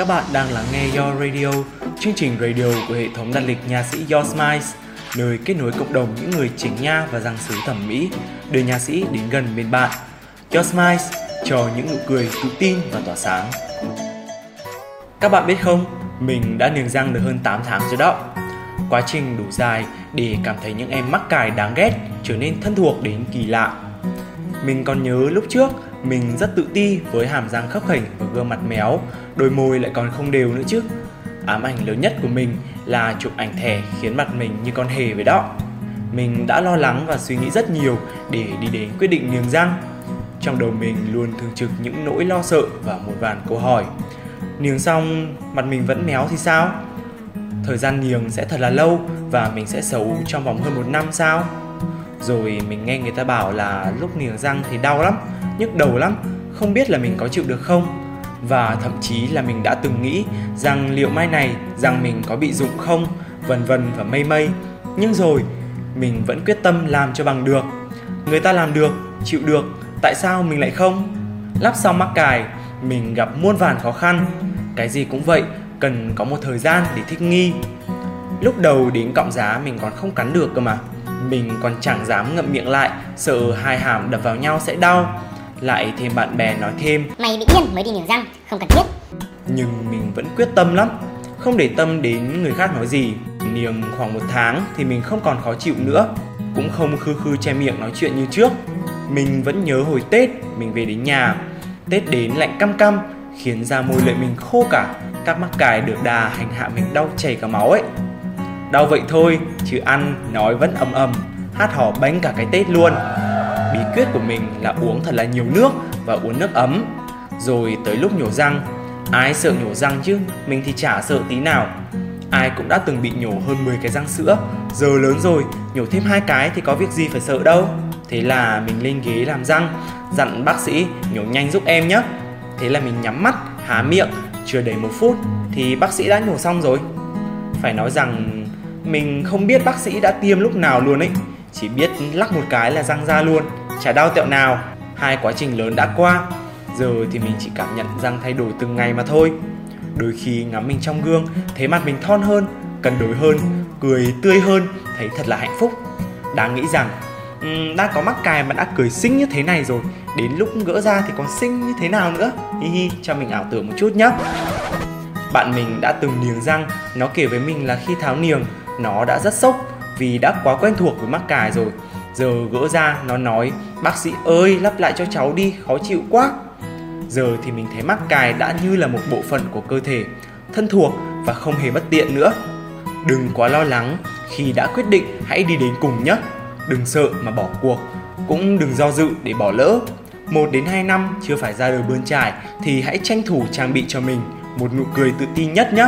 Các bạn đang lắng nghe Your Radio, chương trình radio của hệ thống đặt lịch nhà sĩ Your Smiles, nơi kết nối cộng đồng những người chỉnh nha và răng sứ thẩm mỹ, đưa nhà sĩ đến gần bên bạn. Your Smiles cho những nụ cười tự tin và tỏa sáng. Các bạn biết không, mình đã niềng răng được hơn 8 tháng rồi đó. Quá trình đủ dài để cảm thấy những em mắc cài đáng ghét trở nên thân thuộc đến kỳ lạ. Mình còn nhớ lúc trước mình rất tự ti với hàm răng khấp khỉnh và gương mặt méo, đôi môi lại còn không đều nữa chứ. Ám ảnh lớn nhất của mình là chụp ảnh thẻ khiến mặt mình như con hề vậy đó. Mình đã lo lắng và suy nghĩ rất nhiều để đi đến quyết định niềng răng. Trong đầu mình luôn thường trực những nỗi lo sợ và một vàn câu hỏi. Niềng xong mặt mình vẫn méo thì sao? Thời gian niềng sẽ thật là lâu và mình sẽ xấu trong vòng hơn một năm sao? Rồi mình nghe người ta bảo là lúc niềng răng thì đau lắm, nhức đầu lắm, không biết là mình có chịu được không? Và thậm chí là mình đã từng nghĩ rằng liệu mai này rằng mình có bị dụng không, vân vân và mây mây. Nhưng rồi, mình vẫn quyết tâm làm cho bằng được. Người ta làm được, chịu được, tại sao mình lại không? Lắp xong mắc cài, mình gặp muôn vàn khó khăn. Cái gì cũng vậy, cần có một thời gian để thích nghi. Lúc đầu đến cọng giá mình còn không cắn được cơ mà mình còn chẳng dám ngậm miệng lại sợ hai hàm đập vào nhau sẽ đau lại thêm bạn bè nói thêm. Mày bị điên mới đi niềng răng, không cần thiết. Nhưng mình vẫn quyết tâm lắm. Không để tâm đến người khác nói gì. Niềng khoảng một tháng thì mình không còn khó chịu nữa. Cũng không khư khư che miệng nói chuyện như trước. Mình vẫn nhớ hồi tết mình về đến nhà. Tết đến lạnh căm căm khiến da môi lưỡi mình khô cả. Các mắc cài được đà hành hạ mình đau chảy cả máu ấy. Đau vậy thôi, chứ ăn, nói vẫn ầm ầm, hát hò bánh cả cái Tết luôn. Bí quyết của mình là uống thật là nhiều nước và uống nước ấm. Rồi tới lúc nhổ răng, ai sợ nhổ răng chứ, mình thì chả sợ tí nào. Ai cũng đã từng bị nhổ hơn 10 cái răng sữa, giờ lớn rồi, nhổ thêm hai cái thì có việc gì phải sợ đâu. Thế là mình lên ghế làm răng, dặn bác sĩ nhổ nhanh giúp em nhé. Thế là mình nhắm mắt, há miệng, chưa đầy một phút thì bác sĩ đã nhổ xong rồi. Phải nói rằng mình không biết bác sĩ đã tiêm lúc nào luôn ấy Chỉ biết lắc một cái là răng ra luôn Chả đau tẹo nào. Hai quá trình lớn đã qua Giờ thì mình chỉ cảm nhận răng thay đổi từng ngày mà thôi. Đôi khi ngắm mình trong gương Thấy mặt mình thon hơn Cân đối hơn Cười tươi hơn Thấy thật là hạnh phúc. Đáng nghĩ rằng um, Đã có mắc cài mà đã cười xinh như thế này rồi Đến lúc gỡ ra thì còn xinh như thế nào nữa? Hi hi cho mình ảo tưởng một chút nhé bạn mình đã từng niềng răng Nó kể với mình là khi tháo niềng nó đã rất sốc vì đã quá quen thuộc với mắc cài rồi. Giờ gỡ ra nó nói bác sĩ ơi lắp lại cho cháu đi khó chịu quá. Giờ thì mình thấy mắc cài đã như là một bộ phận của cơ thể, thân thuộc và không hề bất tiện nữa. Đừng quá lo lắng khi đã quyết định hãy đi đến cùng nhé. Đừng sợ mà bỏ cuộc, cũng đừng do dự để bỏ lỡ. một đến 2 năm chưa phải ra đời bươn trải thì hãy tranh thủ trang bị cho mình một nụ cười tự tin nhất nhé.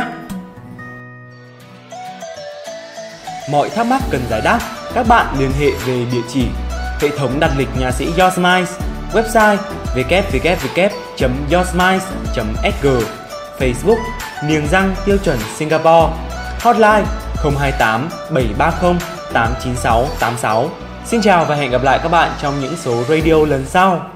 Mọi thắc mắc cần giải đáp, các bạn liên hệ về địa chỉ hệ thống đặt lịch nhà sĩ Yosmiles, website www.yosmiles.sg, Facebook Niềng răng tiêu chuẩn Singapore, hotline 028 730 896 86. Xin chào và hẹn gặp lại các bạn trong những số radio lần sau.